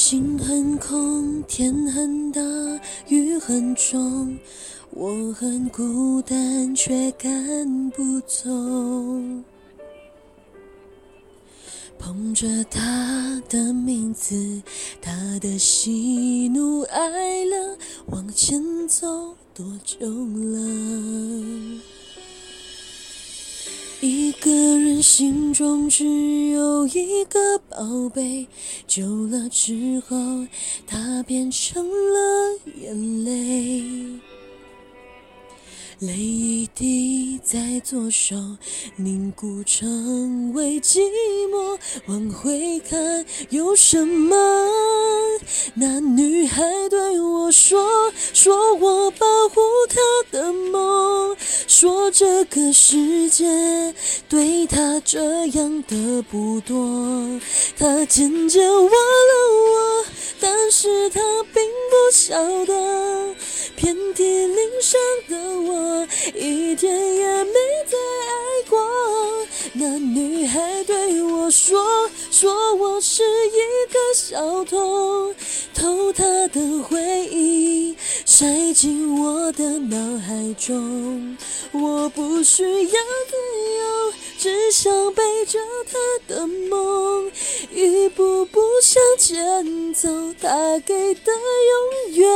心很空，天很大，雨很重，我很孤单，却赶不走。捧着他的名字，他的喜怒哀乐，往前走多久了？一个人心中只有一个宝贝，久了之后，它变成了眼泪。泪一滴在左手凝固成为寂寞，往回看有什么？那女孩对我说，说我保护她的梦，说这个世界对她这样的不多，她渐渐忘了我，但是她并不晓得，遍体鳞伤的我。一天也没再爱过。那女孩对我说，说我是一个小偷，偷她的回忆，塞进我的脑海中。我不需要自由，只想背着他的梦，一步步向前走，他给的永远。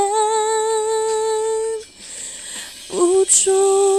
无助。